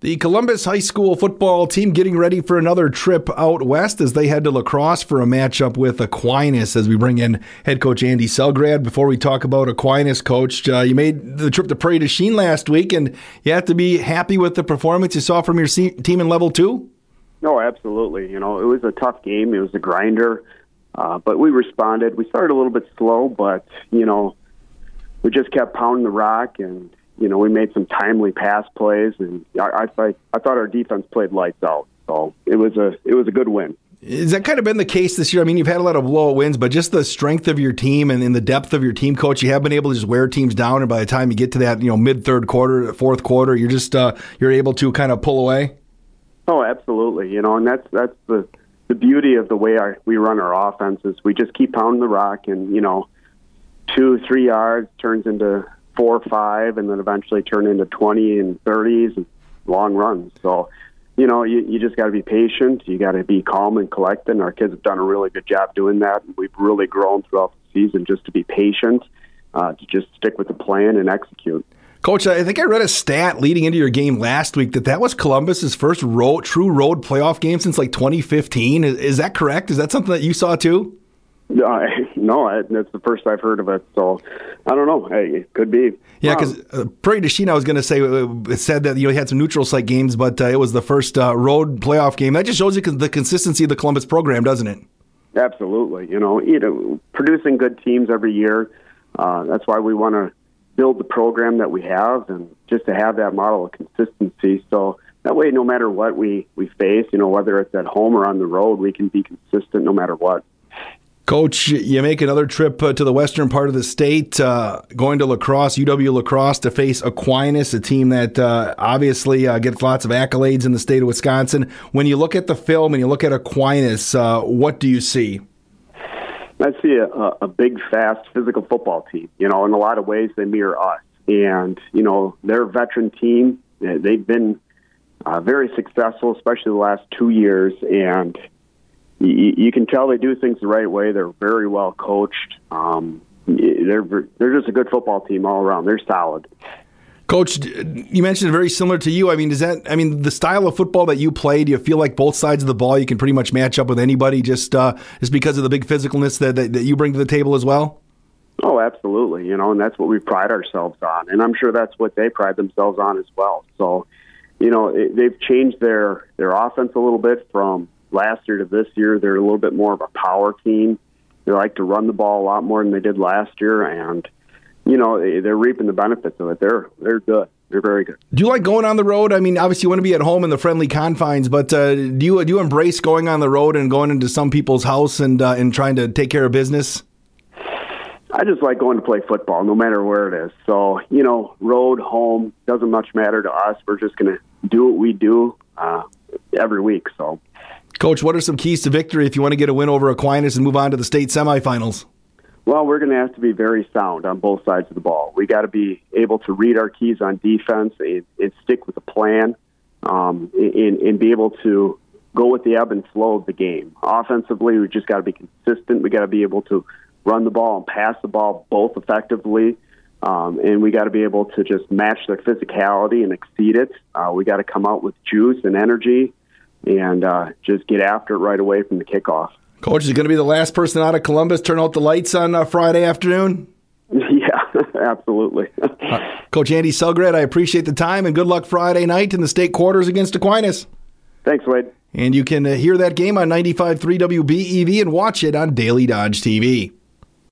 The Columbus High School football team getting ready for another trip out west as they head to La Crosse for a matchup with Aquinas as we bring in head coach Andy Selgrad. Before we talk about Aquinas, coach, uh, you made the trip to Prairie du Chien last week and you have to be happy with the performance you saw from your team in level two? No, absolutely. You know, it was a tough game. It was a grinder, uh, but we responded. We started a little bit slow, but, you know, we just kept pounding the rock and you know, we made some timely pass plays, and I, I, I thought our defense played lights out. So it was a it was a good win. Has that kind of been the case this year? I mean, you've had a lot of blowout wins, but just the strength of your team and, and the depth of your team coach, you have been able to just wear teams down. And by the time you get to that, you know, mid third quarter, fourth quarter, you're just uh, you're able to kind of pull away. Oh, absolutely. You know, and that's that's the the beauty of the way our, we run our offenses. We just keep pounding the rock, and you know, two three yards turns into four or five, and then eventually turn into 20 and 30s and long runs. So, you know, you, you just got to be patient. You got to be calm and collected. And our kids have done a really good job doing that. And We've really grown throughout the season just to be patient, uh, to just stick with the plan and execute. Coach, I think I read a stat leading into your game last week that that was Columbus's first road, true road playoff game since like 2015. Is, is that correct? Is that something that you saw too? Uh, no, that's the first I've heard of it. So I don't know. Hey, it could be. Yeah, because uh, Prairie du Chien, I was going to say, uh, said that you know he had some neutral site games, but uh, it was the first uh, road playoff game. That just shows you the consistency of the Columbus program, doesn't it? Absolutely. You know, you know, producing good teams every year. Uh, that's why we want to build the program that we have, and just to have that model of consistency. So that way, no matter what we we face, you know, whether it's at home or on the road, we can be consistent no matter what. Coach, you make another trip uh, to the western part of the state, uh, going to La Crosse, UW La Crosse, to face Aquinas, a team that uh, obviously uh, gets lots of accolades in the state of Wisconsin. When you look at the film and you look at Aquinas, uh, what do you see? I see a, a big, fast, physical football team. You know, in a lot of ways, they mirror us. And, you know, they're a veteran team. They've been uh, very successful, especially the last two years. And, you, you can tell they do things the right way. They're very well coached. Um, they're they're just a good football team all around. They're solid. Coach, you mentioned very similar to you. I mean, does that? I mean, the style of football that you play, do you feel like both sides of the ball you can pretty much match up with anybody just uh, just because of the big physicalness that, that, that you bring to the table as well? Oh, absolutely. You know, and that's what we pride ourselves on, and I'm sure that's what they pride themselves on as well. So, you know, they've changed their their offense a little bit from last year to this year. They're a little bit more of a power team. They like to run the ball a lot more than they did last year, and you know they're reaping the benefits of it. They're they're good. They're very good. Do you like going on the road? I mean, obviously you want to be at home in the friendly confines, but uh, do you do you embrace going on the road and going into some people's house and uh, and trying to take care of business? I just like going to play football, no matter where it is. So you know, road, home doesn't much matter to us. We're just going to do what we do uh, every week. So Coach, what are some keys to victory if you want to get a win over Aquinas and move on to the state semifinals? Well, we're going to have to be very sound on both sides of the ball. We got to be able to read our keys on defense and, and stick with the plan, um, and, and be able to go with the ebb and flow of the game. Offensively, we just got to be consistent. We got to be able to run the ball and pass the ball both effectively. Um, and we got to be able to just match their physicality and exceed it. Uh, we got to come out with juice and energy and uh, just get after it right away from the kickoff. Coach is going to be the last person out of Columbus. Turn out the lights on uh, Friday afternoon. Yeah, absolutely. uh, Coach Andy Selgrad, I appreciate the time and good luck Friday night in the state quarters against Aquinas. Thanks, Wade. And you can uh, hear that game on 95.3 WBEV and watch it on Daily Dodge TV.